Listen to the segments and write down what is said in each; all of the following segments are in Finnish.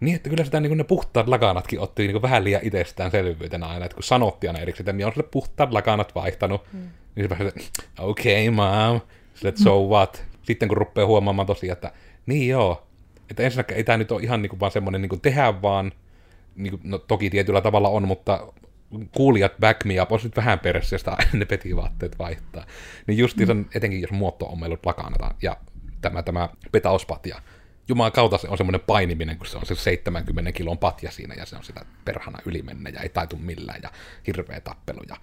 Niin, että kyllä sitä niin ne puhtaat lakanatkin otti niin vähän liian itsestäänselvyytenä aina, että kun sanottiin aina erikseen, että minä olen sille puhtaat lakanat vaihtanut, mm. niin se vähän okei okay, mom, sille, so what. Sitten kun rupeaa huomaamaan tosiaan, että niin joo, että ensinnäkään ei tämä nyt ole ihan niin kuin vaan semmoinen niin kuin tehdä vaan, niin kuin, no toki tietyllä tavalla on, mutta kuulijat back me up, on sitten vähän perseestä ne petivaatteet vaihtaa. Niin justiinsa, mm. etenkin jos muotto-ommelut lakanata, ja tämä, tämä petauspatja, Jumalan kautta se on semmoinen painiminen, kun se on se 70 kilon patja siinä, ja se on sitä perhana ylimenne, ja ei taitu millään, ja hirveä tappelu, ja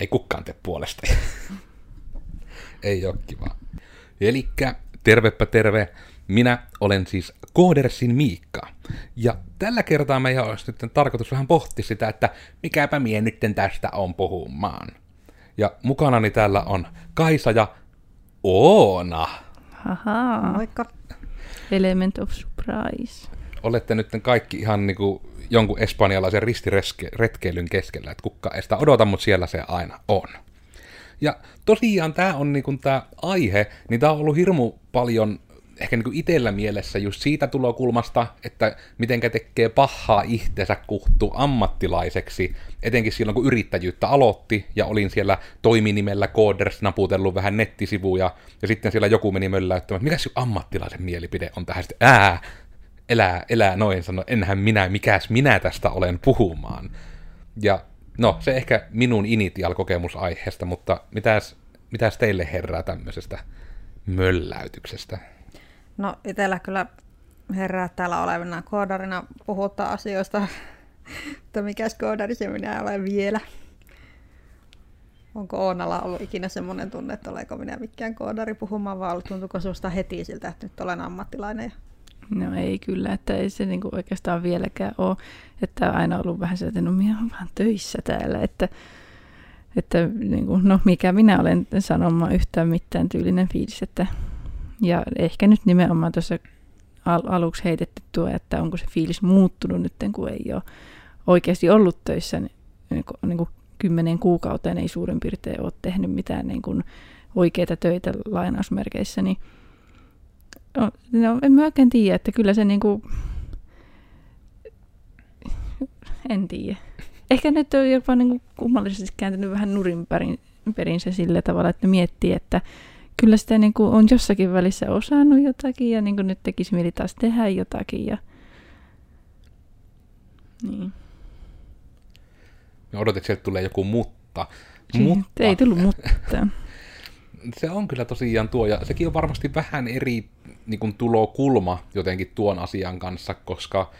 ei kukaan tee puolesta. ei ole kiva. Elikkä, tervepä terve, minä olen siis Koodersin Miikka. Ja tällä kertaa meidän olisi nyt tarkoitus vähän pohtia sitä, että mikäpä mie nyt tästä on puhumaan. Ja mukanani täällä on Kaisa ja Oona. Haha. Moikka. Element of surprise. Olette nyt kaikki ihan niinku jonkun espanjalaisen ristiretkeilyn keskellä, että kukka ei sitä odota, mutta siellä se aina on. Ja tosiaan tämä on niinku tämä aihe, niin tämä on ollut hirmu paljon ehkä niin itsellä mielessä just siitä tulokulmasta, että mitenkä tekee pahaa itsensä kuhtu ammattilaiseksi, etenkin silloin kun yrittäjyyttä aloitti ja olin siellä toiminimellä Coders naputellut vähän nettisivuja ja sitten siellä joku meni mölläyttämään, mikä sinun ammattilaisen mielipide on tähän sitten, ää, elää, elää noin, sano, enhän minä, mikäs minä tästä olen puhumaan. Ja no, se ehkä minun initial-kokemus aiheesta, mutta mitäs, mitäs teille herää tämmöisestä mölläytyksestä? No itsellä kyllä herää täällä olevana koodarina puhuttaa asioista, että mikä koodari se minä olen vielä. Onko Oonalla ollut ikinä semmoinen tunne, että olenko minä mikään koodari puhumaan, vai tuntuuko sinusta heti siltä, että nyt olen ammattilainen? No ei kyllä, että ei se niinku oikeastaan vieläkään ole. Että on aina ollut vähän se, että no minä olen vaan töissä täällä, että, että niinku, no mikä minä olen sanomaan yhtään mitään tyylinen fiilis, että ja ehkä nyt nimenomaan tuossa al- aluksi heitetty tuo, että onko se fiilis muuttunut nyt, kun ei ole oikeasti ollut töissä niin, niin, niin kuin kymmenen kuukauteen, ei suurin piirtein ole tehnyt mitään niin kuin oikeita töitä lainausmerkeissä, niin no, en mä oikein tiedä, että kyllä se niin kuin, en tiedä. Ehkä nyt on jopa niin kuin kummallisesti kääntynyt vähän nurin perin se sillä tavalla, että miettii, että kyllä sitä niin kuin on jossakin välissä osannut jotakin ja niin kuin nyt tekisi mieli taas tehdä jotakin. Ja... Niin. Mä odotin, että sieltä tulee joku mutta. mutta. Ei tullut mutta. se on kyllä tosiaan tuo, ja sekin on varmasti vähän eri niin kuin, tulokulma jotenkin tuon asian kanssa, koska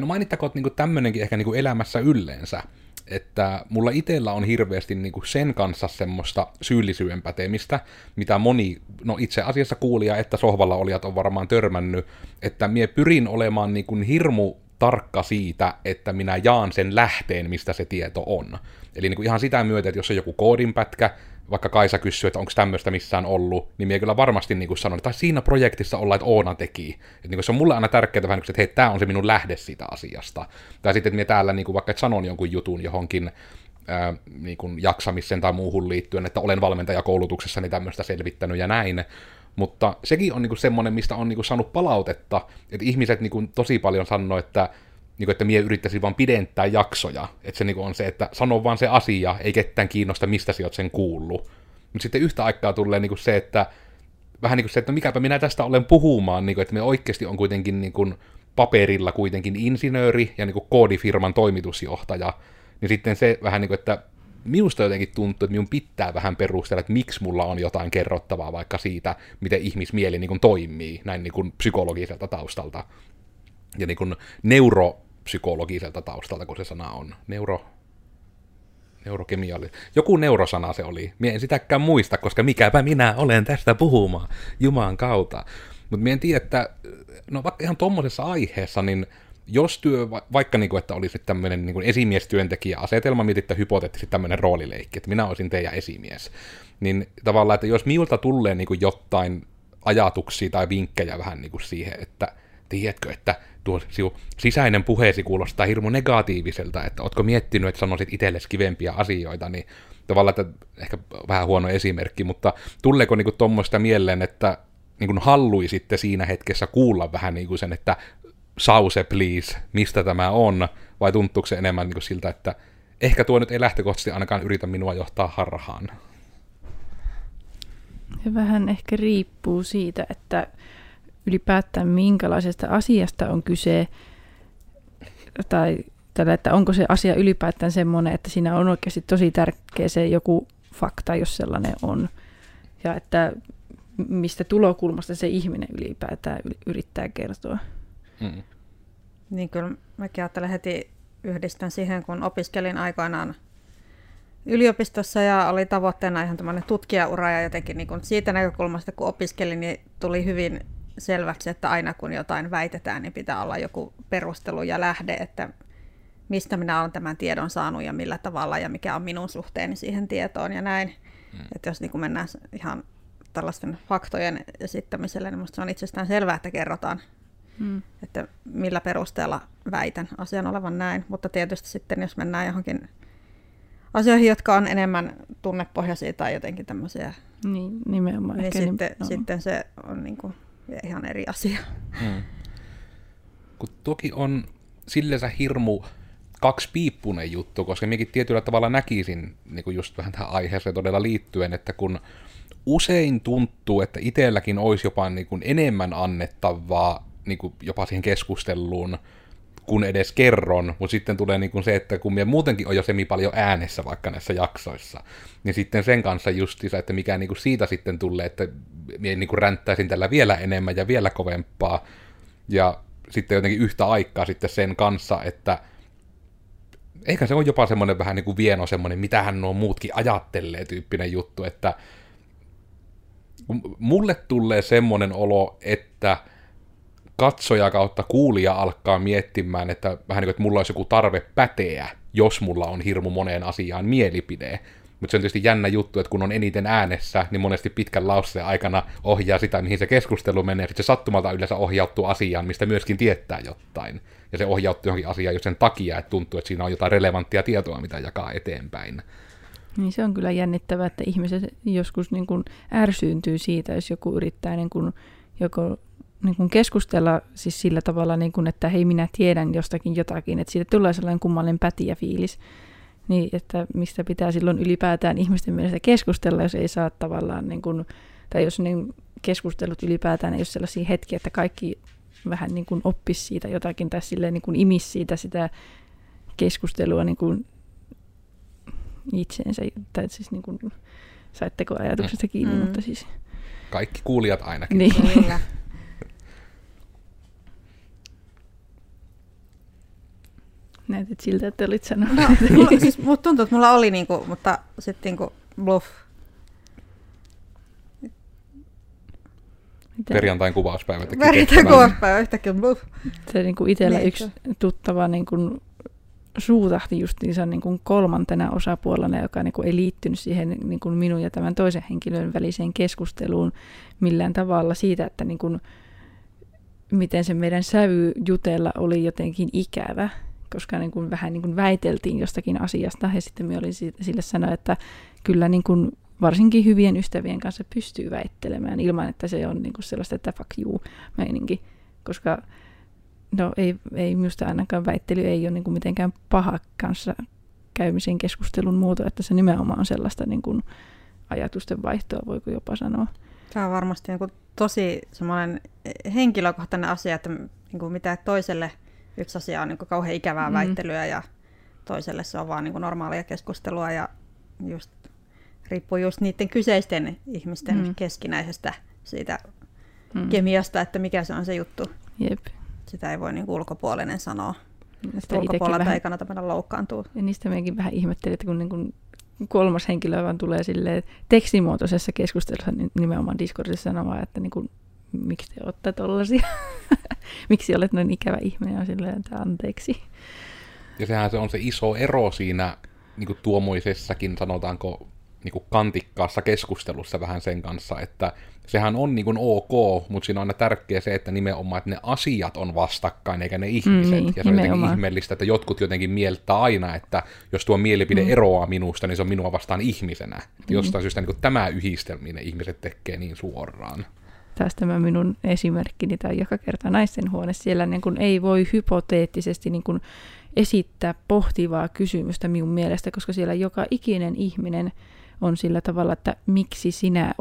no mainittakoon, että niin tämmöinenkin ehkä niin kuin elämässä yleensä, että mulla itsellä on hirveästi niin kuin sen kanssa semmoista syyllisyyden pätemistä, mitä moni, no itse asiassa kuulija että sohvalla olijat on varmaan törmännyt, että mie pyrin olemaan niin kuin hirmu tarkka siitä, että minä jaan sen lähteen, mistä se tieto on. Eli niin kuin ihan sitä myötä, että jos on joku koodinpätkä, vaikka Kaisa kysyy, että onko tämmöistä missään ollut, niin minä kyllä varmasti niin kuin sanon, että siinä projektissa ollaan, että Oona teki. Että niin kuin se on mulle aina tärkeää vähän, että hei, tämä on se minun lähde siitä asiasta. Tai sitten, että minä täällä niin kuin vaikka että sanon jonkun jutun johonkin ää, niin kuin jaksamisen tai muuhun liittyen, että olen valmentajakoulutuksessani tämmöistä selvittänyt ja näin. Mutta sekin on niin kuin semmoinen, mistä on niin kuin saanut palautetta, että ihmiset niin kuin tosi paljon sanoo, että niin kuin, että mie yrittäisin vaan pidentää jaksoja. Että se niin kuin on se, että sano vaan se asia, ei ketään kiinnosta, mistä sä oot sen kuullut. Mutta sitten yhtä aikaa tulee niin kuin se, että vähän niin kuin se, että no mikäpä minä tästä olen puhumaan, niin kuin, että me oikeasti on kuitenkin niin kuin paperilla kuitenkin insinööri ja niin kuin koodifirman toimitusjohtaja, niin sitten se vähän niin kuin, että minusta jotenkin tuntuu, että minun pitää vähän perustella, että miksi mulla on jotain kerrottavaa vaikka siitä, miten ihmismieli niin kuin toimii näin niin kuin psykologiselta taustalta ja niin kuin neuro, psykologiselta taustalta, kun se sana on. Neuro, neurokemialli. Joku neurosana se oli. Mie en sitäkään muista, koska mikäpä minä olen tästä puhumaan Juman kautta. Mutta mie en tiedä, että no vaikka ihan tuommoisessa aiheessa, niin jos työ, vaikka niin kuin, että olisi tämmöinen niin esimiestyöntekijä-asetelma, mietitte hypoteettisesti tämmöinen roolileikki, että minä olisin teidän esimies, niin tavallaan, että jos miulta tulee niin kuin jotain ajatuksia tai vinkkejä vähän niin kuin siihen, että tiedätkö, että tuo sisäinen puheesi kuulostaa hirmu negatiiviselta, että ootko miettinyt, että sanoisit itsellesi kivempiä asioita, niin tavallaan, että ehkä vähän huono esimerkki, mutta tuleeko niinku tuommoista mieleen, että niinku halluisitte siinä hetkessä kuulla vähän niinku sen, että sause please, mistä tämä on, vai tuntuuko se enemmän niin kuin siltä, että ehkä tuo nyt ei lähtökohtaisesti ainakaan yritä minua johtaa harhaan? Se vähän ehkä riippuu siitä, että ylipäätään minkälaisesta asiasta on kyse, tai tällä, että onko se asia ylipäätään semmoinen, että siinä on oikeasti tosi tärkeä se joku fakta, jos sellainen on. Ja että mistä tulokulmasta se ihminen ylipäätään yrittää kertoa. Mm. Niin kyllä mäkin ajattelen heti yhdistän siihen, kun opiskelin aikoinaan yliopistossa ja oli tavoitteena ihan tämmöinen tutkijaura ja jotenkin niin kuin siitä näkökulmasta, kun opiskelin, niin tuli hyvin selväksi, että aina kun jotain väitetään, niin pitää olla joku perustelu ja lähde, että mistä minä olen tämän tiedon saanut ja millä tavalla ja mikä on minun suhteeni siihen tietoon ja näin. Mm. Että jos niin kuin mennään ihan tällaisten faktojen esittämiselle, niin minusta se on itsestään selvää, että kerrotaan, mm. että millä perusteella väitän asian olevan näin. Mutta tietysti sitten, jos mennään johonkin asioihin, jotka on enemmän tunnepohjaisia tai jotenkin tämmöisiä, niin, nimenomaan niin sitten, nim- sitten se on niin kuin ihan eri asia. Hmm. Kun toki on sillensä hirmu kaksipiippunen juttu, koska minäkin tietyllä tavalla näkisin niin kuin just vähän tähän aiheeseen todella liittyen, että kun usein tuntuu, että itselläkin olisi jopa niin kuin enemmän annettavaa niin kuin jopa siihen keskusteluun, kun edes kerron, mutta sitten tulee niin kuin se, että kun minä muutenkin on jo semi paljon äänessä vaikka näissä jaksoissa, niin sitten sen kanssa justiinsa, että mikä niin kuin siitä sitten tulee, että minä niin kuin ränttäisin tällä vielä enemmän ja vielä kovempaa, ja sitten jotenkin yhtä aikaa sitten sen kanssa, että ehkä se on jopa semmoinen vähän niin kuin vieno semmoinen, mitähän nuo muutkin ajattelee tyyppinen juttu, että mulle tulee semmoinen olo, että katsoja kautta kuulija alkaa miettimään, että vähän niin kuin, että mulla olisi joku tarve päteä, jos mulla on hirmu moneen asiaan mielipide. Mutta se on tietysti jännä juttu, että kun on eniten äänessä, niin monesti pitkän lauseen aikana ohjaa sitä, mihin se keskustelu menee. Sitten se sattumalta yleensä ohjautuu asiaan, mistä myöskin tietää jotain. Ja se ohjautuu johonkin asiaan jo sen takia, että tuntuu, että siinä on jotain relevanttia tietoa, mitä jakaa eteenpäin. Niin se on kyllä jännittävää, että ihmiset joskus niin kuin ärsyyntyy siitä, jos joku yrittää niin kuin joko niin kuin keskustella siis sillä tavalla, niin kuin, että hei minä tiedän jostakin jotakin, että siitä tulee sellainen kummallinen pätiä fiilis. Niin, että mistä pitää silloin ylipäätään ihmisten mielestä keskustella, jos ei saa tavallaan, niin kuin, tai jos niin keskustelut ylipäätään ei ole sellaisia hetkiä, että kaikki vähän niin kuin oppisi siitä jotakin tai silleen niin kuin imisi siitä sitä keskustelua niin kuin itseensä, tai siis niin kuin, saitteko ajatuksesta kiinni, mm. mutta siis... Kaikki kuulijat ainakin. Niin. Näytit siltä, että olit sanonut. No, mulla, siis, musta tuntuu, että mulla oli niinku, mutta sitten niinku bluff. Miten? Perjantain kuvauspäivä teki Perjantain kuvauspäivä, yhtäkkiä bluff. Se niinku itsellä niin, yksi tuttava niinku suutahti justiinsa niin kuin kolmantena osapuolena, joka niin kuin ei liittynyt siihen niin kuin minun ja tämän toisen henkilön väliseen keskusteluun millään tavalla siitä, että niin kuin, miten se meidän sävy jutella oli jotenkin ikävä, koska niin kuin vähän niin kuin väiteltiin jostakin asiasta ja sitten me olin sille sanoa, että kyllä niin kuin varsinkin hyvien ystävien kanssa pystyy väittelemään ilman, että se on niin kuin sellaista, että fuck you meininki, koska no ei, ei minusta ainakaan väittely ei ole niin kuin mitenkään paha kanssa käymisen keskustelun muoto, että se nimenomaan on sellaista niin kuin ajatusten vaihtoa, voiko jopa sanoa. Tämä on varmasti niin kuin tosi semmoinen henkilökohtainen asia, että niin kuin mitä toiselle yksi asia on niin kuin kauhean ikävää mm. väittelyä ja toiselle se on vaan niin kuin normaalia keskustelua ja just, riippuu just niiden kyseisten ihmisten mm. keskinäisestä siitä mm. kemiasta, että mikä se on se juttu. Jep. Sitä ei voi niin ulkopuolinen sanoa. Sitä ulkopuolelta vähän... ei kannata mennä loukkaantua. Ja niistä mekin vähän ihmettelin, että kun niin kuin kolmas henkilö vaan tulee sille tekstimuotoisessa keskustelussa niin nimenomaan Discordissa sanomaan, että niin kuin, miksi te olette tollasia, miksi olet noin ikävä ihminen, ja silleen, että anteeksi. Ja sehän se on se iso ero siinä niin kuin tuomoisessakin, sanotaanko, niin kuin kantikkaassa keskustelussa vähän sen kanssa, että sehän on niin kuin ok, mutta siinä on aina tärkeää se, että nimenomaan, että ne asiat on vastakkain eikä ne ihmiset. Mm, niin, ja se on jotenkin ihmeellistä, että jotkut jotenkin mieltää aina, että jos tuo mielipide mm. eroaa minusta, niin se on minua vastaan ihmisenä. Mm. Jostain syystä niin kuin tämä yhdistelminen ihmiset tekee niin suoraan. Taas tämä minun esimerkkini tai joka kerta naisten huone, siellä niin kuin ei voi hypoteettisesti niin kuin esittää pohtivaa kysymystä minun mielestä, koska siellä joka ikinen ihminen on sillä tavalla, että miksi sinä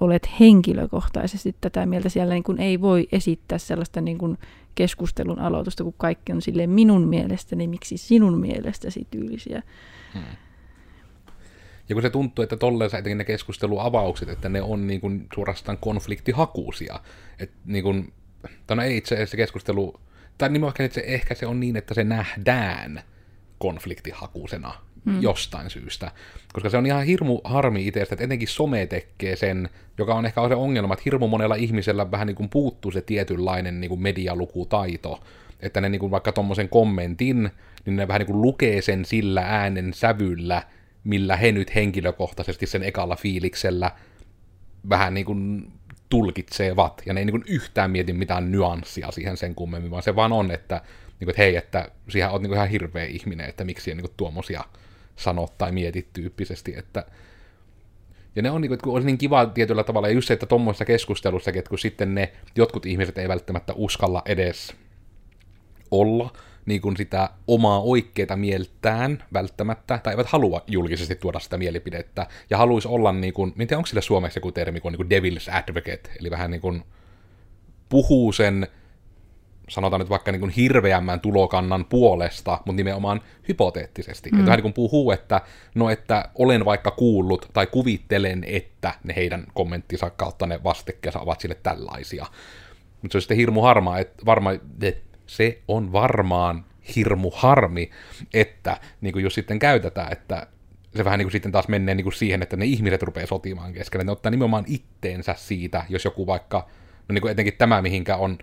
olet henkilökohtaisesti tätä mieltä. Siellä niin kuin ei voi esittää sellaista niin kuin keskustelun aloitusta, kun kaikki on sille minun mielestäni, miksi sinun mielestäsi tyylisiä. Hmm. Ja kun se tuntuu, että tolleen etenkin ne keskusteluavaukset, että ne on niin kuin suorastaan konfliktihakuisia. Että niin kuin, tai no ei itse asiassa keskustelu, tai nimenomaan se, ehkä se on niin, että se nähdään konfliktihakuisena mm. jostain syystä. Koska se on ihan hirmu harmi itsestä, että etenkin some tekee sen, joka on ehkä se ongelma, että hirmu monella ihmisellä vähän niin kuin puuttuu se tietynlainen niin kuin medialukutaito. Että ne niin kuin vaikka tuommoisen kommentin, niin ne vähän niin kuin lukee sen sillä äänen sävyllä, millä he nyt henkilökohtaisesti sen ekalla fiiliksellä vähän niin kuin tulkitsevat, ja ne ei niin kuin yhtään mieti mitään nyanssia siihen sen kummemmin, vaan se vaan on, että, niin kuin, että hei, että siihen on niin kuin ihan hirveä ihminen, että miksi niin kuin tuommoisia sanot tai mietit tyyppisesti, että ja ne on niin kuin, että olisi niin kiva tietyllä tavalla, ja just se, että tuommoisessa keskustelussa, että kun sitten ne jotkut ihmiset ei välttämättä uskalla edes olla, niin kuin sitä omaa oikeaa mieltään välttämättä, tai eivät halua julkisesti tuoda sitä mielipidettä, ja haluaisi olla niin kuin, en tiedä, onko sille suomeksi joku termi kuin, niin kuin devil's advocate, eli vähän niin kuin puhuu sen, sanotaan nyt vaikka niin kuin hirveämmän tulokannan puolesta, mutta nimenomaan hypoteettisesti. Mm. Että vähän niin kuin puhuu, että no että olen vaikka kuullut tai kuvittelen, että ne heidän kommenttinsa kautta ne vastekkeensa ovat sille tällaisia. Mutta se on sitten hirmu harmaa, että varma, että se on varmaan hirmu harmi, että niin kuin jos sitten käytetään, että se vähän niin kuin sitten taas menee niin kuin siihen, että ne ihmiset rupeaa sotimaan keskellä. Ne ottaa nimenomaan itteensä siitä, jos joku vaikka, no niin kuin etenkin tämä, mihinkä on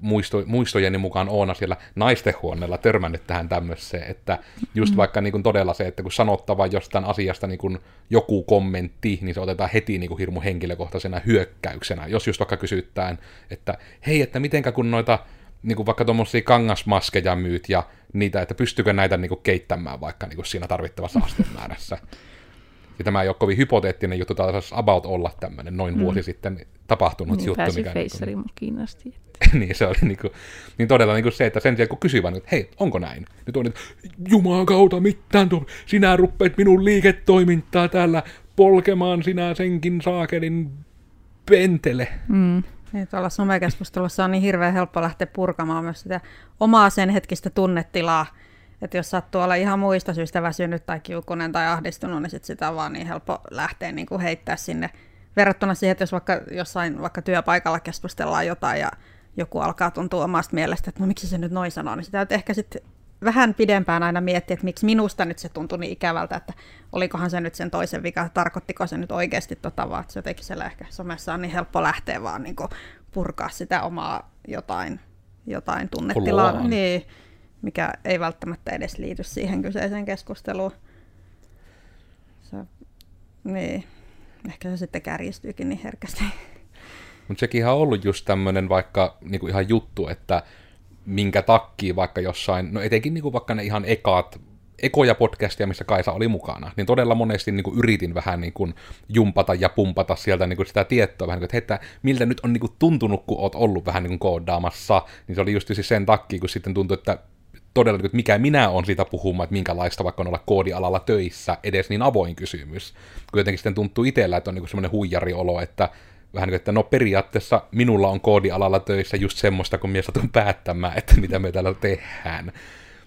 muisto, muistojeni mukaan Oona siellä naistenhuoneella törmännyt tähän tämmöiseen, että just mm. vaikka niin kuin todella se, että kun sanottava jostain asiasta niin kuin joku kommentti, niin se otetaan heti niin kuin hirmu henkilökohtaisena hyökkäyksenä. Jos just vaikka kysytään, että hei, että mitenkä kun noita niin kuin vaikka tuommoisia kangasmaskeja myyt ja niitä, että pystyykö näitä niin kuin keittämään vaikka niin kuin siinä tarvittavassa astemäärässä. Ja tämä ei ole kovin hypoteettinen juttu, tämä taisi about olla tämmöinen noin mm. vuosi sitten tapahtunut niin, juttu. Pääsi mikä niin kiinnosti. niin se oli niin, kuin, niin todella niin kuin se, että sen sijaan kun kysyy että hei, onko näin? Nyt on, että Jumalan kautta mitään, tuo, sinä ruppeet minun liiketoimintaa täällä polkemaan sinä senkin saakelin pentele. Mm. Niin, tuolla somekeskustelussa on niin hirveän helppo lähteä purkamaan myös sitä omaa sen hetkistä tunnetilaa. Että jos sattuu olla ihan muista syistä väsynyt tai kiukunen tai ahdistunut, niin sit sitä on vaan niin helppo lähteä niin kuin heittää sinne. Verrattuna siihen, että jos vaikka jossain vaikka työpaikalla keskustellaan jotain ja joku alkaa tuntua omasta mielestä, että no miksi se nyt noin sanoo, niin sitä ehkä sitten vähän pidempään aina miettiä, että miksi minusta nyt se tuntui niin ikävältä, että olikohan se nyt sen toisen vika, tarkoittiko se nyt oikeasti tota vaan, että se jotenkin siellä ehkä somessa on niin helppo lähteä vaan niin purkaa sitä omaa jotain, jotain tunnetilaa, niin, mikä ei välttämättä edes liity siihen kyseiseen keskusteluun. Se, niin, ehkä se sitten kärjistyykin niin herkästi. Mutta sekin on ollut just tämmöinen vaikka niinku ihan juttu, että minkä takia vaikka jossain, no etenkin niin kuin vaikka ne ihan ekaat, ekoja podcastia, missä Kaisa oli mukana, niin todella monesti niin kuin yritin vähän niin kuin jumpata ja pumpata sieltä niin kuin sitä tietoa, vähän niin kuin, että, että miltä nyt on niin kuin tuntunut, kun oot ollut vähän niin kuin koodaamassa, niin se oli just siis sen takia, kun sitten tuntui, että todella, että mikä minä on siitä puhumaan, että minkälaista vaikka on olla koodialalla töissä, edes niin avoin kysymys. Kun jotenkin sitten tuntuu itsellä, että on niin semmoinen huijariolo, että vähän niin kuin, että no periaatteessa minulla on koodialalla töissä just semmoista, kun minä satun päättämään, että mitä me täällä tehdään.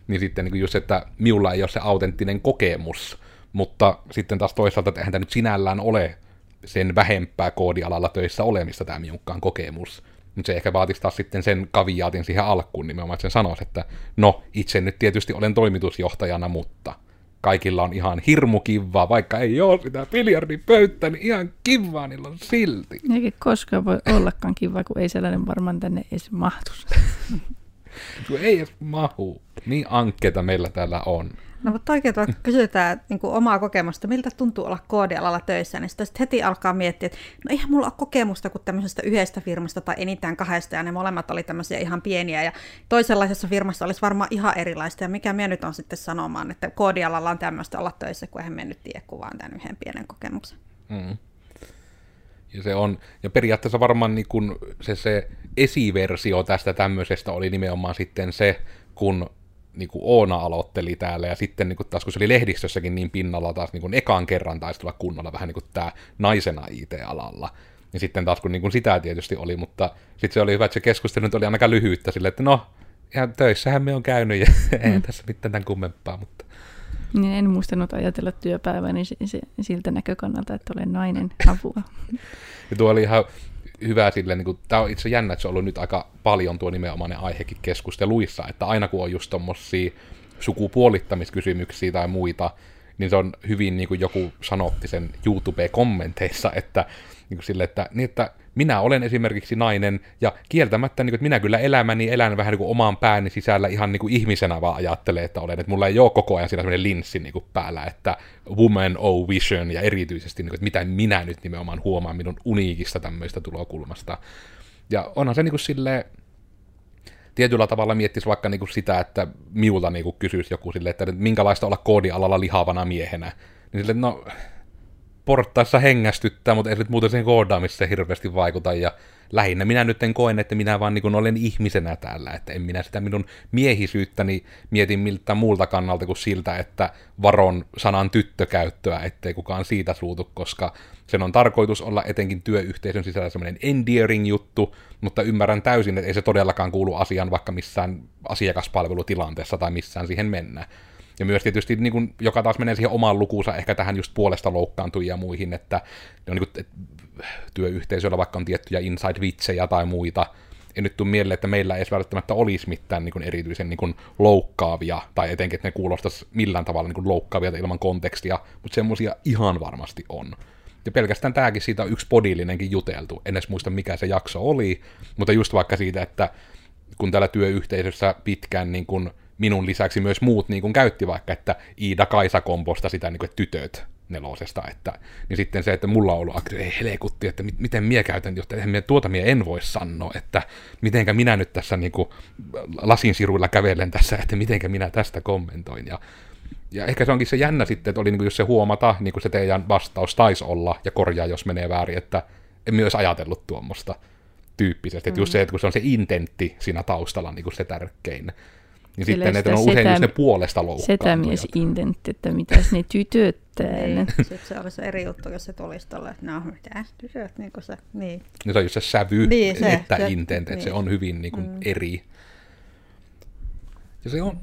Niin sitten niin kuin just, että minulla ei ole se autenttinen kokemus, mutta sitten taas toisaalta, että eihän tämä nyt sinällään ole sen vähempää koodialalla töissä olemista tämä minunkaan kokemus. Mutta se ehkä vaatisi taas sitten sen kaviaatin siihen alkuun nimenomaan, että sen sanoisi, että no, itse nyt tietysti olen toimitusjohtajana, mutta kaikilla on ihan hirmu kivaa, vaikka ei ole sitä biljardipöyttä, niin ihan kivaa niillä on silti. Eikä koskaan voi ollakaan kivaa, kun ei sellainen varmaan tänne edes mahtus. kun ei edes mahu. Niin ankkeita meillä täällä on. No mutta oikein tuolla kysytään niin kuin omaa kokemusta, miltä tuntuu olla koodialalla töissä, niin sitten heti alkaa miettiä, että no eihän mulla ole kokemusta kuin tämmöisestä yhdestä firmasta tai enintään kahdesta, ja ne molemmat oli tämmöisiä ihan pieniä, ja toisenlaisessa firmassa olisi varmaan ihan erilaista, ja mikä minä nyt on sitten sanomaan, että koodialalla on tämmöistä olla töissä, kun eihän me nyt tiedä kuvaan tämän yhden pienen kokemuksen. Mm. Ja se on, ja periaatteessa varmaan niin kun se, se esiversio tästä tämmöisestä oli nimenomaan sitten se, kun niin kuin Oona aloitteli täällä, ja sitten niin kuin taas kun se oli lehdistössäkin niin pinnalla taas niin kuin ekaan kerran taisi tulla kunnolla vähän niin kuin tämä naisena IT-alalla, niin sitten taas kun niin kuin sitä tietysti oli, mutta sitten se oli hyvä, että se keskustelu nyt oli ainakaan lyhyyttä silleen, että no, ihan töissähän me on käynyt, ja mm. ei tässä mitään tämän kummempaa, mutta... Niin en muistanut ajatella työpäiväni siltä näkökannalta, että olen nainen apua. ja tuo oli ihan hyvä sille, niin kuin, tämä on itse jännä, että se on ollut nyt aika paljon tuo nimenomainen aihekin keskusteluissa, että aina kun on just tommosia sukupuolittamiskysymyksiä tai muita, niin se on hyvin, niin kuin joku sanotti sen YouTube-kommenteissa, että, niin kuin sille, että, niin että minä olen esimerkiksi nainen, ja kieltämättä, niin kuin, että minä kyllä elämäni elän vähän niin kuin oman pääni sisällä ihan niin kuin ihmisenä vaan ajattelee, että olen, että mulla ei ole koko ajan siinä sellainen linssi niin kuin päällä, että woman oh vision, ja erityisesti, niin kuin, että mitä minä nyt nimenomaan huomaan minun uniikista tämmöistä tulokulmasta. Ja onhan se niin kuin silleen, tietyllä tavalla miettisi vaikka niin kuin sitä, että miulta niin kuin kysyisi joku sille, että minkälaista olla koodialalla lihavana miehenä. Niin sille, no portaissa hengästyttää, mutta ei nyt muuten sen koodaamiseen hirveästi vaikuta. Ja lähinnä minä nyt en koen, että minä vaan niin olen ihmisenä täällä, että en minä sitä minun miehisyyttäni mietin miltä muulta kannalta kuin siltä, että varon sanan tyttökäyttöä, ettei kukaan siitä suutu, koska sen on tarkoitus olla etenkin työyhteisön sisällä semmoinen endearing juttu, mutta ymmärrän täysin, että ei se todellakaan kuulu asiaan vaikka missään asiakaspalvelutilanteessa tai missään siihen mennä. Ja myös tietysti, niin kuin, joka taas menee siihen omaan lukuunsa, ehkä tähän just puolesta loukkaantujia ja muihin, että, on niin kuin, että työyhteisöllä vaikka on tiettyjä inside-vitsejä tai muita, ei nyt tule mieleen, että meillä ei välttämättä olisi mitään niin kuin erityisen niin kuin loukkaavia, tai etenkin, että ne kuulostaisi millään tavalla niin kuin loukkaavia ilman kontekstia, mutta semmoisia ihan varmasti on. Ja pelkästään tämäkin siitä on yksi podillinenkin juteltu, en edes muista mikä se jakso oli, mutta just vaikka siitä, että kun täällä työyhteisössä pitkään niin kuin minun lisäksi myös muut niin kuin käytti vaikka, että Iida Kaisa komposta sitä niin kuin, tytöt nelosesta, että, niin sitten se, että mulla on ollut aktiivinen, ei helekutti, että mit, miten minä käytän, jotta eihän tuota minä en voi sanoa, että mitenkä minä nyt tässä niin kuin, lasinsiruilla kävelen tässä, että mitenkä minä tästä kommentoin, ja, ja ehkä se onkin se jännä sitten, että oli niin kuin, jos se huomata, niin kuin se teidän vastaus taisi olla, ja korjaa, jos menee väärin, että en myös ajatellut tuommoista tyyppisesti, että mm. just se, että kun se on se intentti siinä taustalla niin kuin se tärkein, niin sitten ne on usein setä, just ne puolesta loukkaantujat. Setämies intentti, että mitäs ne tytöt täällä. Niin, sitten se olisi eri juttu, jos se tulisi tuolle, että no mitä tytöt, niin kuin se, niin. niin se on just se sävy, niin, se, että se, intent, niin. että se on hyvin niin kuin mm. eri. Ja se on...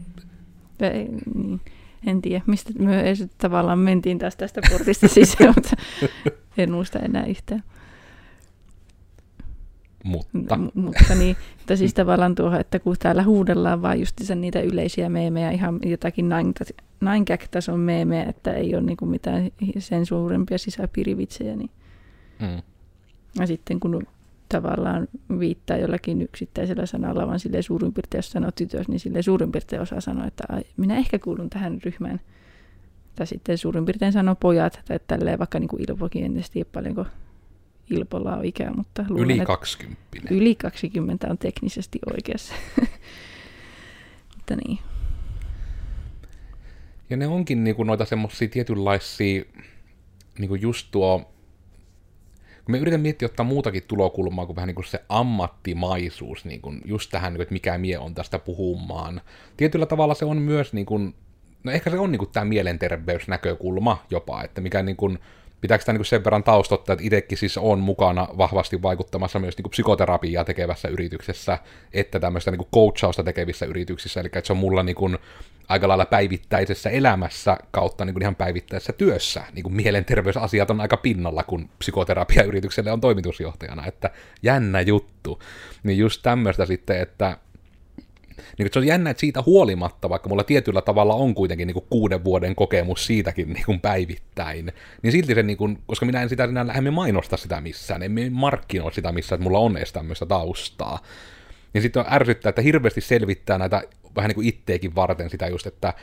Ei, niin. En tiedä, mistä me tavallaan mentiin tästä, tästä portista sisään, mutta en muista enää yhtään. Mutta. M- mutta niin, että siis tavallaan tuohon, että kun täällä huudellaan vaan just niitä yleisiä meemejä, ihan jotakin nine tason meemejä, että ei ole niinku mitään sen suurempia sisäpiirivitsejä, niin mm. ja sitten kun tavallaan viittaa jollakin yksittäisellä sanalla, vaan sille suurin piirtein, jos sanoo tytös, niin sille suurin piirtein osaa sanoa, että minä ehkä kuulun tähän ryhmään. Tai sitten suurin piirtein sanoo pojat, tai tälleen vaikka niin kuin Ilvokin, en tiedä paljonko Ilpolla on ikää, mutta luulen, Yli 20. Yli 20 on teknisesti oikeassa. mutta niin. Ja ne onkin niinku noita semmoisia tietynlaisia, niinku just tuo, kun me yritän miettiä ottaa muutakin tulokulmaa kuin vähän niin kuin se ammattimaisuus, niin kuin just tähän, niin kuin, että mikä mie on tästä puhumaan. Tietyllä tavalla se on myös, niin kuin, no ehkä se on niin kuin tämä mielenterveysnäkökulma jopa, että mikä niin kuin, pitääkö sitä niin sen verran taustottaa, että itsekin siis on mukana vahvasti vaikuttamassa myös niin psykoterapiaa tekevässä yrityksessä, että tämmöistä niin coachausta tekevissä yrityksissä, eli että se on mulla niin kuin aika lailla päivittäisessä elämässä kautta niin kuin ihan päivittäisessä työssä. Niin kuin mielenterveysasiat on aika pinnalla, kun psykoterapiayritykselle on toimitusjohtajana, että jännä juttu. Niin just tämmöistä sitten, että niin se on jännä, että siitä huolimatta, vaikka mulla tietyllä tavalla on kuitenkin niin kuin kuuden vuoden kokemus siitäkin niin kuin päivittäin, niin silti se, niin kuin, koska minä en sitä enää lähemmin mainosta sitä missään, en markkinoi sitä missään, että mulla on edes tämmöistä taustaa. Niin sitten on ärsyttää, että hirveästi selvittää näitä vähän niin kuin itteekin varten sitä just, että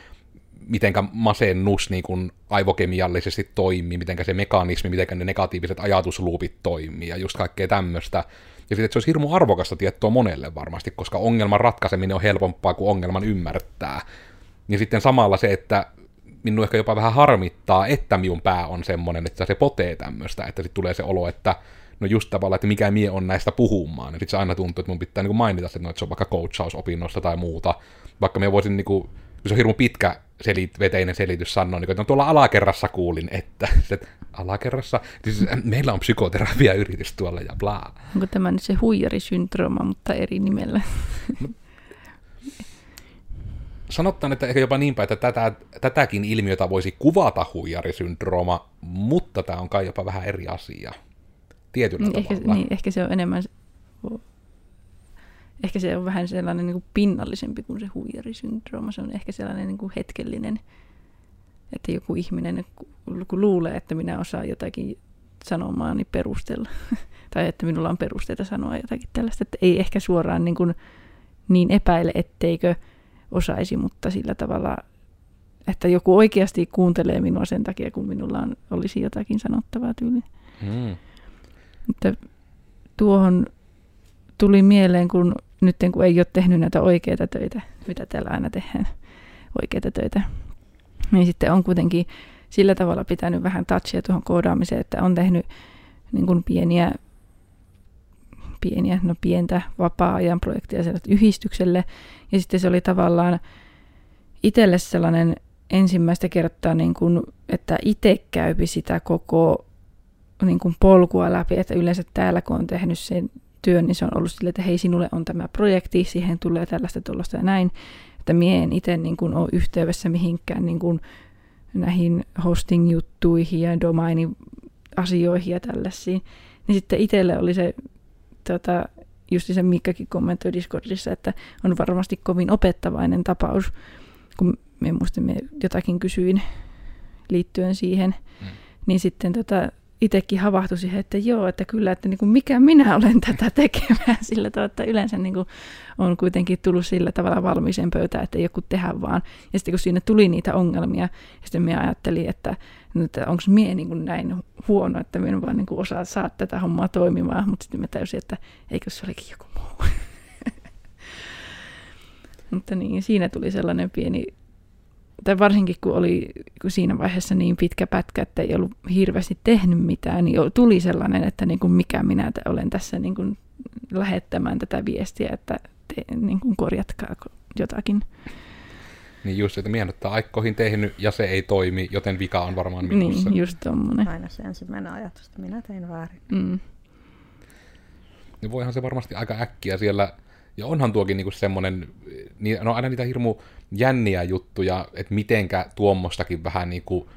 mitenkä masennus niin kuin aivokemiallisesti toimii, mitenkä se mekanismi, mitenkä ne negatiiviset ajatusluupit toimii ja just kaikkea tämmöistä. Ja sitten, se olisi hirmu arvokasta tietoa monelle varmasti, koska ongelman ratkaiseminen on helpompaa kuin ongelman ymmärtää. Ja sitten samalla se, että minun ehkä jopa vähän harmittaa, että minun pää on semmoinen, että se potee tämmöistä, että sitten tulee se olo, että no just tavallaan, että mikä mie on näistä puhumaan. Ja sitten se aina tuntuu, että mun pitää niin mainita se, että se on vaikka coachausopinnosta tai muuta. Vaikka me voisin, niin kuin, se on hirveän pitkä selit, veteinen selitys sanoa, niin kuin, että no, tuolla alakerrassa kuulin, että, että alakerrassa, siis meillä on psykoterapia-yritys tuolla ja bla. Onko tämä nyt se huijarisyndrooma, mutta eri nimellä? No, sanottaan, että ehkä jopa niinpä, että tätä, tätäkin ilmiötä voisi kuvata huijarisyndrooma, mutta tämä on kai jopa vähän eri asia. Tietyllä niin, tavalla. Ehkä, niin, ehkä se on enemmän, ehkä se on vähän sellainen niin kuin pinnallisempi kuin se huijarisyndrooma. Se on ehkä sellainen niin kuin hetkellinen, että joku ihminen kun luulee, että minä osaan jotakin sanomaani perustella, tai että minulla on perusteita sanoa jotakin tällaista, että ei ehkä suoraan niin, kuin niin epäile, etteikö osaisi, mutta sillä tavalla, että joku oikeasti kuuntelee minua sen takia, kun minulla on, olisi jotakin sanottavaa tyyli. Mm. Mutta tuohon tuli mieleen, kun nyt kun ei ole tehnyt näitä oikeita töitä, mitä täällä aina tehdään, oikeita töitä, niin sitten on kuitenkin sillä tavalla pitänyt vähän touchia tuohon koodaamiseen, että on tehnyt niin kuin pieniä, pieniä, no pientä vapaa-ajan projekteja yhdistykselle, ja sitten se oli tavallaan itselle sellainen ensimmäistä kertaa, niin kuin, että itse käypi sitä koko niin kuin polkua läpi, että yleensä täällä kun on tehnyt sen työn, niin se on ollut sille, että hei sinulle on tämä projekti, siihen tulee tällaista tuollaista ja näin, että mie en itse niin kuin ole yhteydessä mihinkään niin kuin näihin hosting-juttuihin ja domainin asioihin ja tällaisiin, niin sitten itselle oli se tota, just se Mikkakin kommentoi Discordissa, että on varmasti kovin opettavainen tapaus, kun me muistin, me jotakin kysyin liittyen siihen, mm. niin sitten tota, itsekin havahtui siihen, että joo, että kyllä, että niin kuin mikä minä olen tätä tekemään sillä tavalla, että yleensä niin kuin on kuitenkin tullut sillä tavalla valmiiseen pöytään, että joku tehdä vaan. Ja sitten kun siinä tuli niitä ongelmia, sitten minä ajattelin, että, että onko minä niin kuin näin huono, että minä vaan niin kuin osaa saa tätä hommaa toimimaan, mutta sitten mä täysin, että eikö se olikin joku muu. mutta niin, siinä tuli sellainen pieni tai varsinkin kun oli kun siinä vaiheessa niin pitkä pätkä, että ei ollut hirveästi tehnyt mitään, niin tuli sellainen, että niin kuin mikä minä olen tässä niin kuin lähettämään tätä viestiä, että te, niin kuin korjatkaa jotakin. Niin just, että mienoittaa aikkoihin tehnyt ja se ei toimi, joten vika on varmaan minussa. Niin, just tommonen. Aina se ensimmäinen ajatus, että minä tein väärin. Mm. Niin voihan se varmasti aika äkkiä siellä, ja onhan tuokin niinku semmoinen, niin, no aina niitä hirmu jänniä juttuja, että mitenkä tuommoistakin vähän niin kuin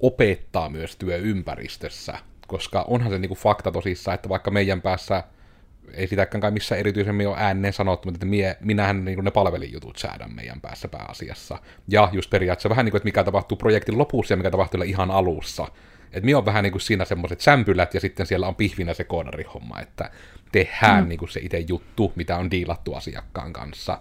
opettaa myös työympäristössä, koska onhan se niin kuin fakta tosissaan, että vaikka meidän päässä ei sitäkään kai missään erityisemmin ole ääneen sanottu, mutta että mie, minähän niin ne palvelijutut säädän meidän päässä pääasiassa. Ja just periaatteessa vähän niin kuin, että mikä tapahtuu projektin lopussa ja mikä tapahtuu ihan alussa. Että minä on vähän niin kuin siinä semmoiset sämpylät ja sitten siellä on pihvinä se koodarihomma, että tehdään mm. niin kuin se itse juttu, mitä on diilattu asiakkaan kanssa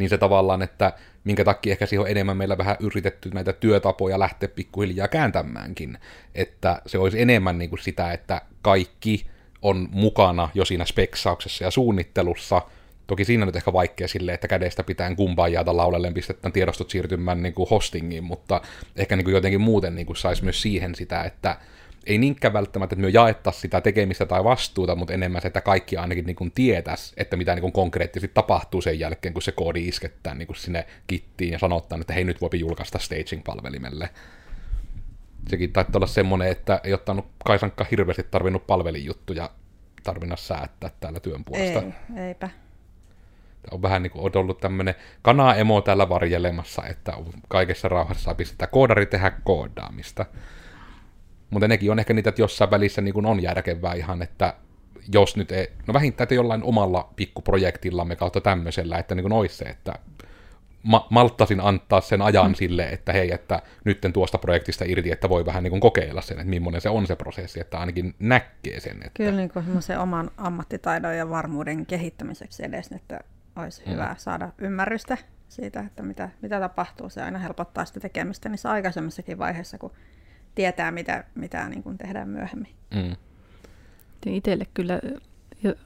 niin se tavallaan, että minkä takia ehkä siihen on enemmän meillä vähän yritetty näitä työtapoja lähteä pikkuhiljaa kääntämäänkin, että se olisi enemmän niin kuin sitä, että kaikki on mukana jo siinä speksauksessa ja suunnittelussa, Toki siinä nyt ehkä vaikea sille, että kädestä pitää kumpaa jäätä laulellen pistetään tiedostot siirtymään niin kuin hostingiin, mutta ehkä niin kuin jotenkin muuten niin kuin saisi myös siihen sitä, että ei niinkään välttämättä, että me jaettaisiin sitä tekemistä tai vastuuta, mutta enemmän se, että kaikki ainakin niin kuin tietäisi, että mitä niin kuin konkreettisesti tapahtuu sen jälkeen, kun se koodi iskettää niin kuin sinne kittiin ja sanottaa, että hei nyt voi julkaista staging-palvelimelle. Sekin taitaa olla semmoinen, että ei ottanut Kaisankka hirveästi tarvinnut palvelijuttuja tarvinna säättää täällä työn puolesta. Ei, eipä. Tämä on vähän niin kuin ollut tämmöinen kana-emo täällä varjelemassa, että kaikessa rauhassa saa pistää koodari tehdä koodaamista. Mutta nekin on ehkä niitä, että jossain välissä niin on järkevää ihan, että jos nyt ei, no vähintään, että jollain omalla pikkuprojektillamme kautta tämmöisellä, että niin olisi se, että ma- malttasin antaa sen ajan mm. sille, että hei, että nytten tuosta projektista irti, että voi vähän niin kuin kokeilla sen, että millainen se on se prosessi, että ainakin näkee sen. Että... Kyllä niin kuin oman ammattitaidon ja varmuuden kehittämiseksi edes, että olisi mm. hyvä saada ymmärrystä siitä, että mitä, mitä tapahtuu. Se aina helpottaa sitä tekemistä niissä aikaisemmassakin vaiheessa, kun tietää, mitä, mitä niin kuin tehdään myöhemmin. Mm. Itselle kyllä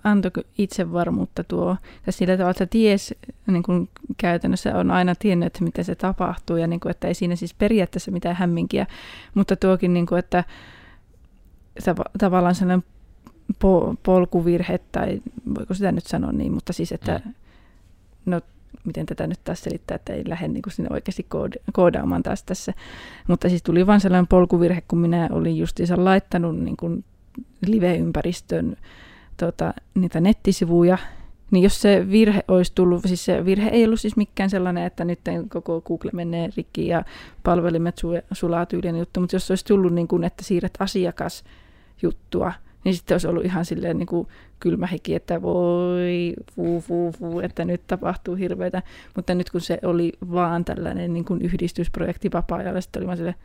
antoi itsevarmuutta tuo, ja sillä tavalla, että ties niin kuin käytännössä on aina tiennyt, että miten se tapahtuu, ja niin kuin, että ei siinä siis periaatteessa mitään hämminkiä, mutta tuokin, niin kuin, että tavallaan sellainen po, polkuvirhe, tai voiko sitä nyt sanoa niin, mutta siis, että mm. no miten tätä nyt taas selittää, että ei lähde niin kuin sinne oikeasti koodaamaan taas tässä. Mutta siis tuli vain sellainen polkuvirhe, kun minä olin justiinsa laittanut niin kuin live-ympäristön tota, niitä nettisivuja, niin jos se virhe olisi tullut, siis se virhe ei ollut siis mikään sellainen, että nyt koko Google menee rikki ja palvelimet sulaa tyylinen juttu, mutta jos olisi tullut niin kuin, että siirret asiakasjuttua, niin sitten olisi ollut ihan silleen niin kuin kylmä hiki, että voi, fuu, fuu, fuu, että nyt tapahtuu hirveitä. Mutta nyt kun se oli vaan tällainen niin kuin yhdistysprojekti vapaa-ajalla, sitten oli vaan silleen,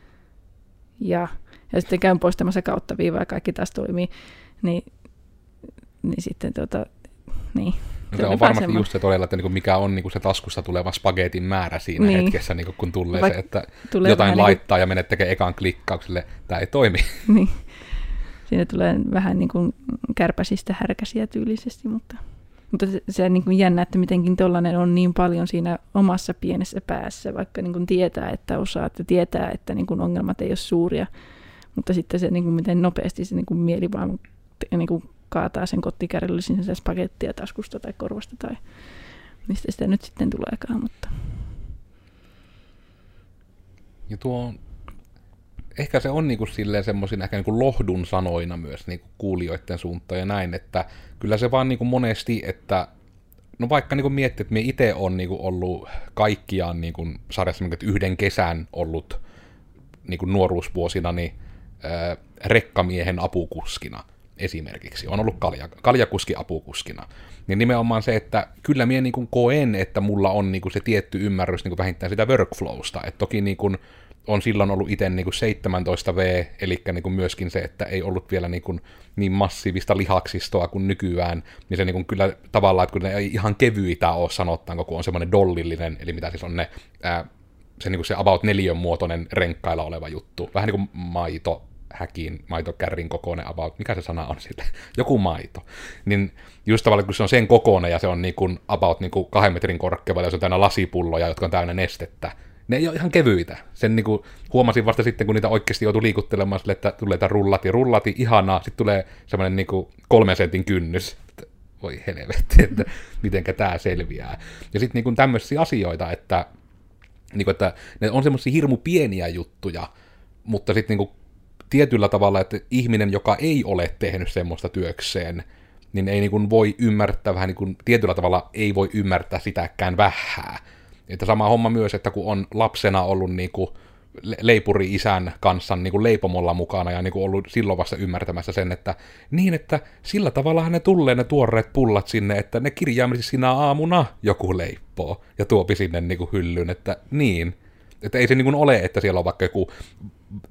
ja, ja sitten käyn poistamassa kautta viivaa ja kaikki taas toimii, niin, niin sitten tota, niin. Se on varmasti just se todella, että niinku mikä on niinku se taskusta tuleva spagetin määrä siinä niin. hetkessä, niinku kun tulee Vaik- se, että tulee jotain laittaa niin... ja menet tekemään ekan klikkaukselle, tämä ei toimi. Niin. Siinä tulee vähän niin kuin kärpäsistä härkäsiä tyylisesti, mutta, mutta se, se on niin kuin jännä, että mitenkin tuollainen on niin paljon siinä omassa pienessä päässä, vaikka niin kuin tietää, että osaa, että tietää, että niin kuin ongelmat ei ole suuria, mutta sitten se, niin kuin miten nopeasti se niin kuin mieli vaan niin kuin kaataa sen kottikärryllisen sen spagettia taskusta tai korvasta tai mistä sitä nyt sitten tuleekaan. Mutta. Ja tuo ehkä se on niinku silleen semmoisina ehkä niinku lohdun sanoina myös niinku kuulijoiden suuntaan ja näin, että kyllä se vaan niinku monesti, että no vaikka niinku miettii, että me itse on niinku ollut kaikkiaan niinku sarjassa niinku, yhden kesän ollut niinku nuoruusvuosina niin, äh, rekkamiehen apukuskina esimerkiksi. On ollut kalja, kaljakuski apukuskina. Niin nimenomaan se, että kyllä minä niin koen, että mulla on niin se tietty ymmärrys niin vähintään sitä workflowsta. Et toki niin kuin, on silloin ollut itse niin 17V, eli niin myöskin se, että ei ollut vielä niin, kuin niin massiivista lihaksistoa kuin nykyään, niin se niin kuin kyllä tavallaan, että kun ne ei ihan kevyitä ole sanottaanko, kun on semmoinen dollillinen, eli mitä siis on ne, ää, se, niin kuin se about neljön muotoinen renkkailla oleva juttu, vähän niin kuin maito, häkin, maitokärrin kokoinen about, mikä se sana on sille, joku maito, niin just tavallaan kun se on sen kokoinen ja se on niin kuin about niin kuin kahden metrin korkeudella ja se on täynnä lasipulloja, jotka on täynnä nestettä, ne ei ole ihan kevyitä. Sen niin kuin huomasin vasta sitten, kun niitä oikeasti joutui liikuttelemaan sille, että tulee tämä rullati, rullati, ihanaa, sitten tulee semmoinen niin kuin kolmen sentin kynnys. Voi helvetti, että mitenkä tämä selviää. Ja sitten niin tämmöisiä asioita, että, niin kuin, että ne on semmoisia hirmu pieniä juttuja, mutta sitten niin tietyllä tavalla, että ihminen, joka ei ole tehnyt semmoista työkseen, niin ei niin kuin voi ymmärtää vähän niin kuin, tietyllä tavalla ei voi ymmärtää sitäkään vähää. Että sama homma myös, että kun on lapsena ollut niin kuin leipuri-isän kanssa niin kuin leipomolla mukana ja niin kuin ollut silloin vasta ymmärtämässä sen, että niin, että sillä tavalla ne tulee ne tuoreet pullat sinne, että ne kirjaimellisesti sinä aamuna joku leippoo ja tuopi sinne niin kuin hyllyn, että niin. Että ei se niin kuin ole, että siellä on vaikka joku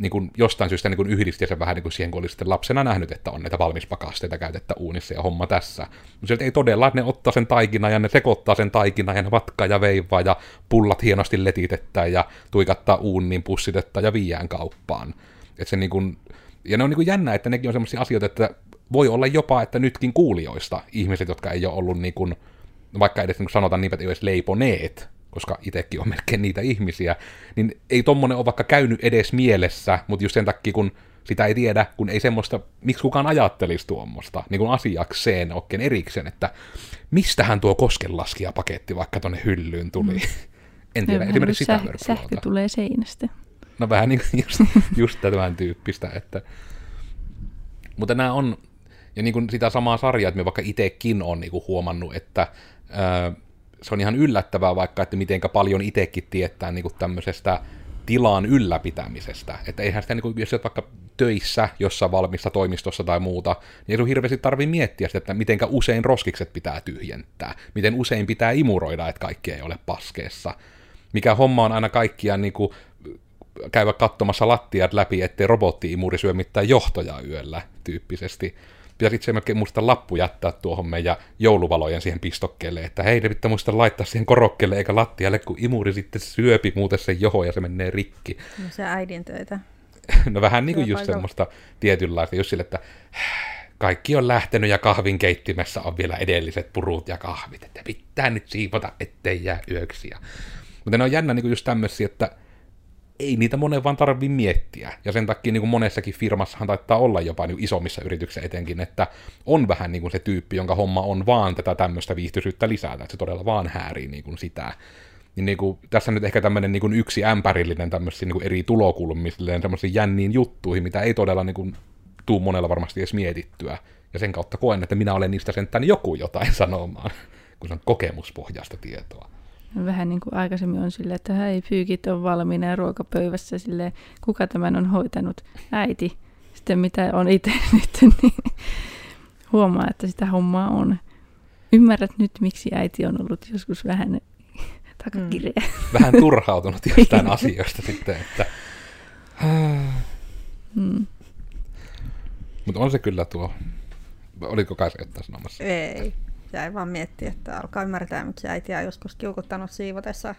niin kuin jostain syystä niin kuin yhdisti sen vähän niin kuin siihen, kun oli sitten lapsena nähnyt, että on näitä valmispakasteita käytettä uunissa ja homma tässä. Mutta sieltä ei todella, ne ottaa sen taikina ja ne sekoittaa sen taikina ja ne vatkaa ja veivaa ja pullat hienosti letitettä ja tuikattaa uuniin, pussitettaa ja viiään kauppaan. Että se niin kuin, ja ne on niin kuin jännä, että nekin on sellaisia asioita, että voi olla jopa, että nytkin kuulijoista ihmiset, jotka ei ole ollut niin kuin, vaikka edes niin sanotaan niin, että ei ole edes leiponeet, koska itsekin on melkein niitä ihmisiä, niin ei tommonen ole vaikka käynyt edes mielessä, mutta just sen takia, kun sitä ei tiedä, kun ei semmoista, miksi kukaan ajattelisi tuommoista, niin kuin asiakseen oikein erikseen, että mistähän tuo koskenlaskijapaketti vaikka tonne hyllyyn tuli. Mm. En tiedä, no, esimerkiksi sitä säh- Sähkö tulee seinästä. No vähän niin kuin just, just tämän tyyppistä, että... Mutta nämä on, ja niin kuin sitä samaa sarjaa, että me vaikka itsekin on niin kuin huomannut, että ää, se on ihan yllättävää vaikka, että mitenkä paljon itsekin tietää niin kuin tämmöisestä tilaan ylläpitämisestä. Että eihän sitä, niin kuin, jos olet vaikka töissä jossain valmissa toimistossa tai muuta, niin ei sun hirveästi tarvi miettiä sitä, että mitenkä usein roskikset pitää tyhjentää, miten usein pitää imuroida, että kaikki ei ole paskeessa. Mikä homma on aina kaikkiaan niin kuin, käydä katsomassa lattiat läpi, ettei robotti-imuri syö mitään johtoja yöllä tyyppisesti pitäisi itse melkein muista lappu jättää tuohon meidän jouluvalojen siihen pistokkeelle, että hei, ne pitää muista laittaa siihen korokkeelle eikä lattialle, kun imuri sitten syöpi muuten sen joho ja se menee rikki. No se äidin töitä. no vähän niin kuin just semmoista tietynlaista, just sille, että kaikki on lähtenyt ja kahvin keittimessä on vielä edelliset purut ja kahvit, että pitää nyt siivota, ettei jää yöksi. Mutta ne on jännä niin kuin just tämmöisiä, että ei niitä monen vaan tarvi miettiä. Ja sen takia niin kuin monessakin firmassahan taittaa olla jopa niin isommissa yrityksissä etenkin, että on vähän niin kuin se tyyppi, jonka homma on vaan tätä tämmöistä viihtyisyyttä lisätä, että se todella vaan häärii niin kuin sitä. Niin, niin kuin, tässä nyt ehkä tämmöinen niin kuin yksi ämpärillinen tämmöisiin niin eri tulokulmille, semmoisiin jänniin juttuihin, mitä ei todella niin kuin, tuu monella varmasti edes mietittyä. Ja sen kautta koen, että minä olen niistä sentään joku jotain sanomaan, kun se on kokemuspohjaista tietoa. Vähän niin kuin aikaisemmin on silleen, että hei, pyykit on valmiina ja ruokapöydässä, sille kuka tämän on hoitanut? Äiti. Sitten mitä on itse nyt, niin huomaa, että sitä hommaa on. Ymmärrät nyt, miksi äiti on ollut joskus vähän takakireä. Mm. Vähän turhautunut jostain asioista sitten, että... mm. Mutta on se kyllä tuo... Oliko kai se jotain sanomassa? Ei jäi vaan miettiä, että alkaa ymmärtää, miksi äiti on joskus kiukuttanut siivotessa.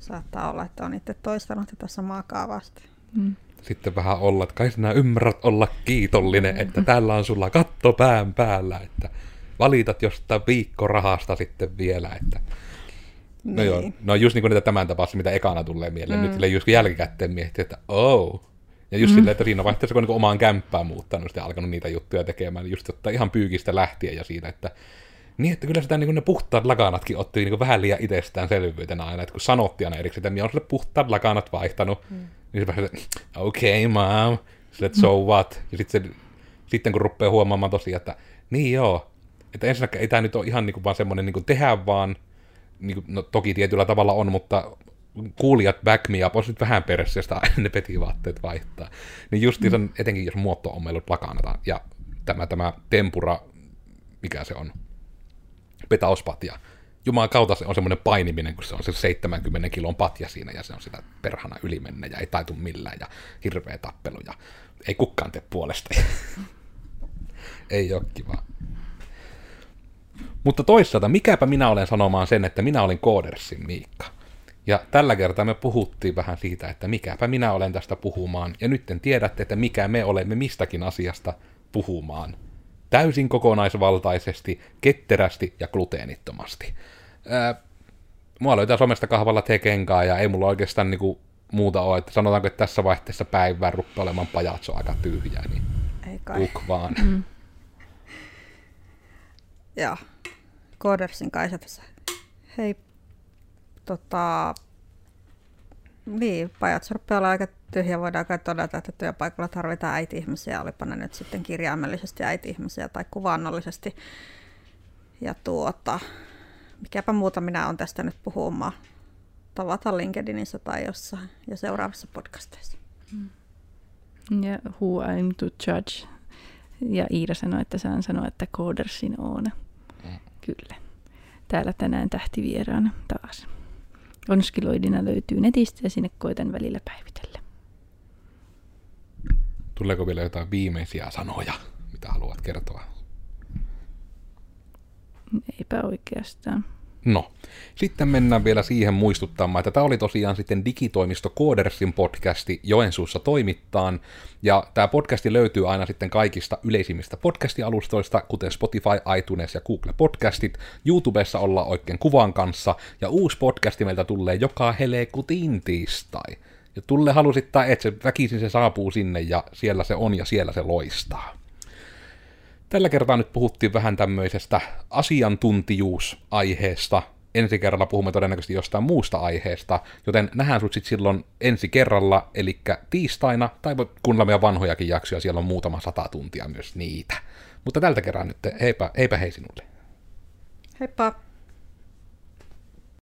Saattaa olla, että on itse toistanut tätä samaa kaavasta. Mm. Sitten vähän olla, että kai sinä ymmärrät olla kiitollinen, että täällä on sulla katto pään päällä, että valitat jostain viikkorahasta sitten vielä, että No niin. joo, no just niin kuin niitä tämän tapauksia, mitä ekana tulee mieleen. Mm. Nyt just jälkikäteen miettiä, että oh. Ja just mm. silleen, että siinä vaihteessa kun niin omaan kämppään muuttanut ja alkanut niitä juttuja tekemään, just ottaa ihan pyykistä lähtien ja siitä, että niin, että kyllä sitä niin ne puhtaat lakanatkin otti niin vähän liian itsestäänselvyytenä aina, että kun sanottiin aina erikseen, että minä olen sille puhtaat lakanat vaihtanut, mm. niin se vähän okei okay, mom, sille, so what, ja sitten, se, sitten kun rupeaa huomaamaan tosiaan, että niin joo, että ensinnäkin ei tämä nyt ole ihan niin kuin vaan semmoinen niin kuin tehdä vaan, niin kuin, no toki tietyllä tavalla on, mutta kuulijat back me up, on sitten vähän perseestä ne petivaatteet vaihtaa. Niin justiinsa, mm. etenkin jos muotto on meillä lakanata, ja tämä, tämä tempura, mikä se on, petauspatja. Jumalan kautta se on semmoinen painiminen, kun se on se 70 kilon patja siinä ja se on sitä perhana ylimennä ja ei taitu millään ja hirveä tappelu ja ei kukaan tee puolesta. ei ole kiva. Mutta toisaalta, mikäpä minä olen sanomaan sen, että minä olin Koodersin Miikka. Ja tällä kertaa me puhuttiin vähän siitä, että mikäpä minä olen tästä puhumaan. Ja nyt tiedätte, että mikä me olemme mistäkin asiasta puhumaan täysin kokonaisvaltaisesti, ketterästi ja gluteenittomasti. Ää, mua löytää somesta kahvalla tekenkaa ja ei mulla oikeastaan niinku muuta ole, että sanotaanko, että tässä vaihteessa päivää rupeaa olemaan pajatso aika tyhjää, niin ei kai. uk vaan. Mm. Joo, Koodersin Kaisa tässä. Hei, tota, niin, pajat rupeaa olla aika tyhjä. Voidaan kai todeta, että työpaikalla tarvitaan äiti-ihmisiä, olipa ne nyt sitten kirjaimellisesti äiti-ihmisiä tai kuvannollisesti. Ja tuota, mikäpä muuta minä on tästä nyt puhumaan. Tavata LinkedInissä tai jossain ja seuraavassa podcasteissa. Mm. Ja who I'm to judge. Ja Iira sanoi, että saan sanoa, että koodersin on. Mm. Kyllä. Täällä tänään tähtivieraana taas. Onskiloidina löytyy netistä ja sinne koitan välillä päivitellä. Tuleeko vielä jotain viimeisiä sanoja, mitä haluat kertoa? Eipä oikeastaan. No, sitten mennään vielä siihen muistuttamaan, että tämä oli tosiaan sitten digitoimisto Koodersin podcasti Joensuussa toimittaan, ja tämä podcasti löytyy aina sitten kaikista yleisimmistä podcastialustoista, kuten Spotify, iTunes ja Google Podcastit. YouTubessa ollaan oikein kuvan kanssa, ja uusi podcasti meiltä tulee joka helekutin tiistai. Ja tulle halusittaa, että se väkisin se saapuu sinne, ja siellä se on, ja siellä se loistaa. Tällä kertaa nyt puhuttiin vähän tämmöisestä asiantuntijuusaiheesta. Ensi kerralla puhumme todennäköisesti jostain muusta aiheesta, joten nähdään sut sitten silloin ensi kerralla, eli tiistaina, tai voit kuunnella meidän vanhojakin jaksoja, siellä on muutama sata tuntia myös niitä. Mutta tältä kerran nyt heipä, heipä hei sinulle. Heippa!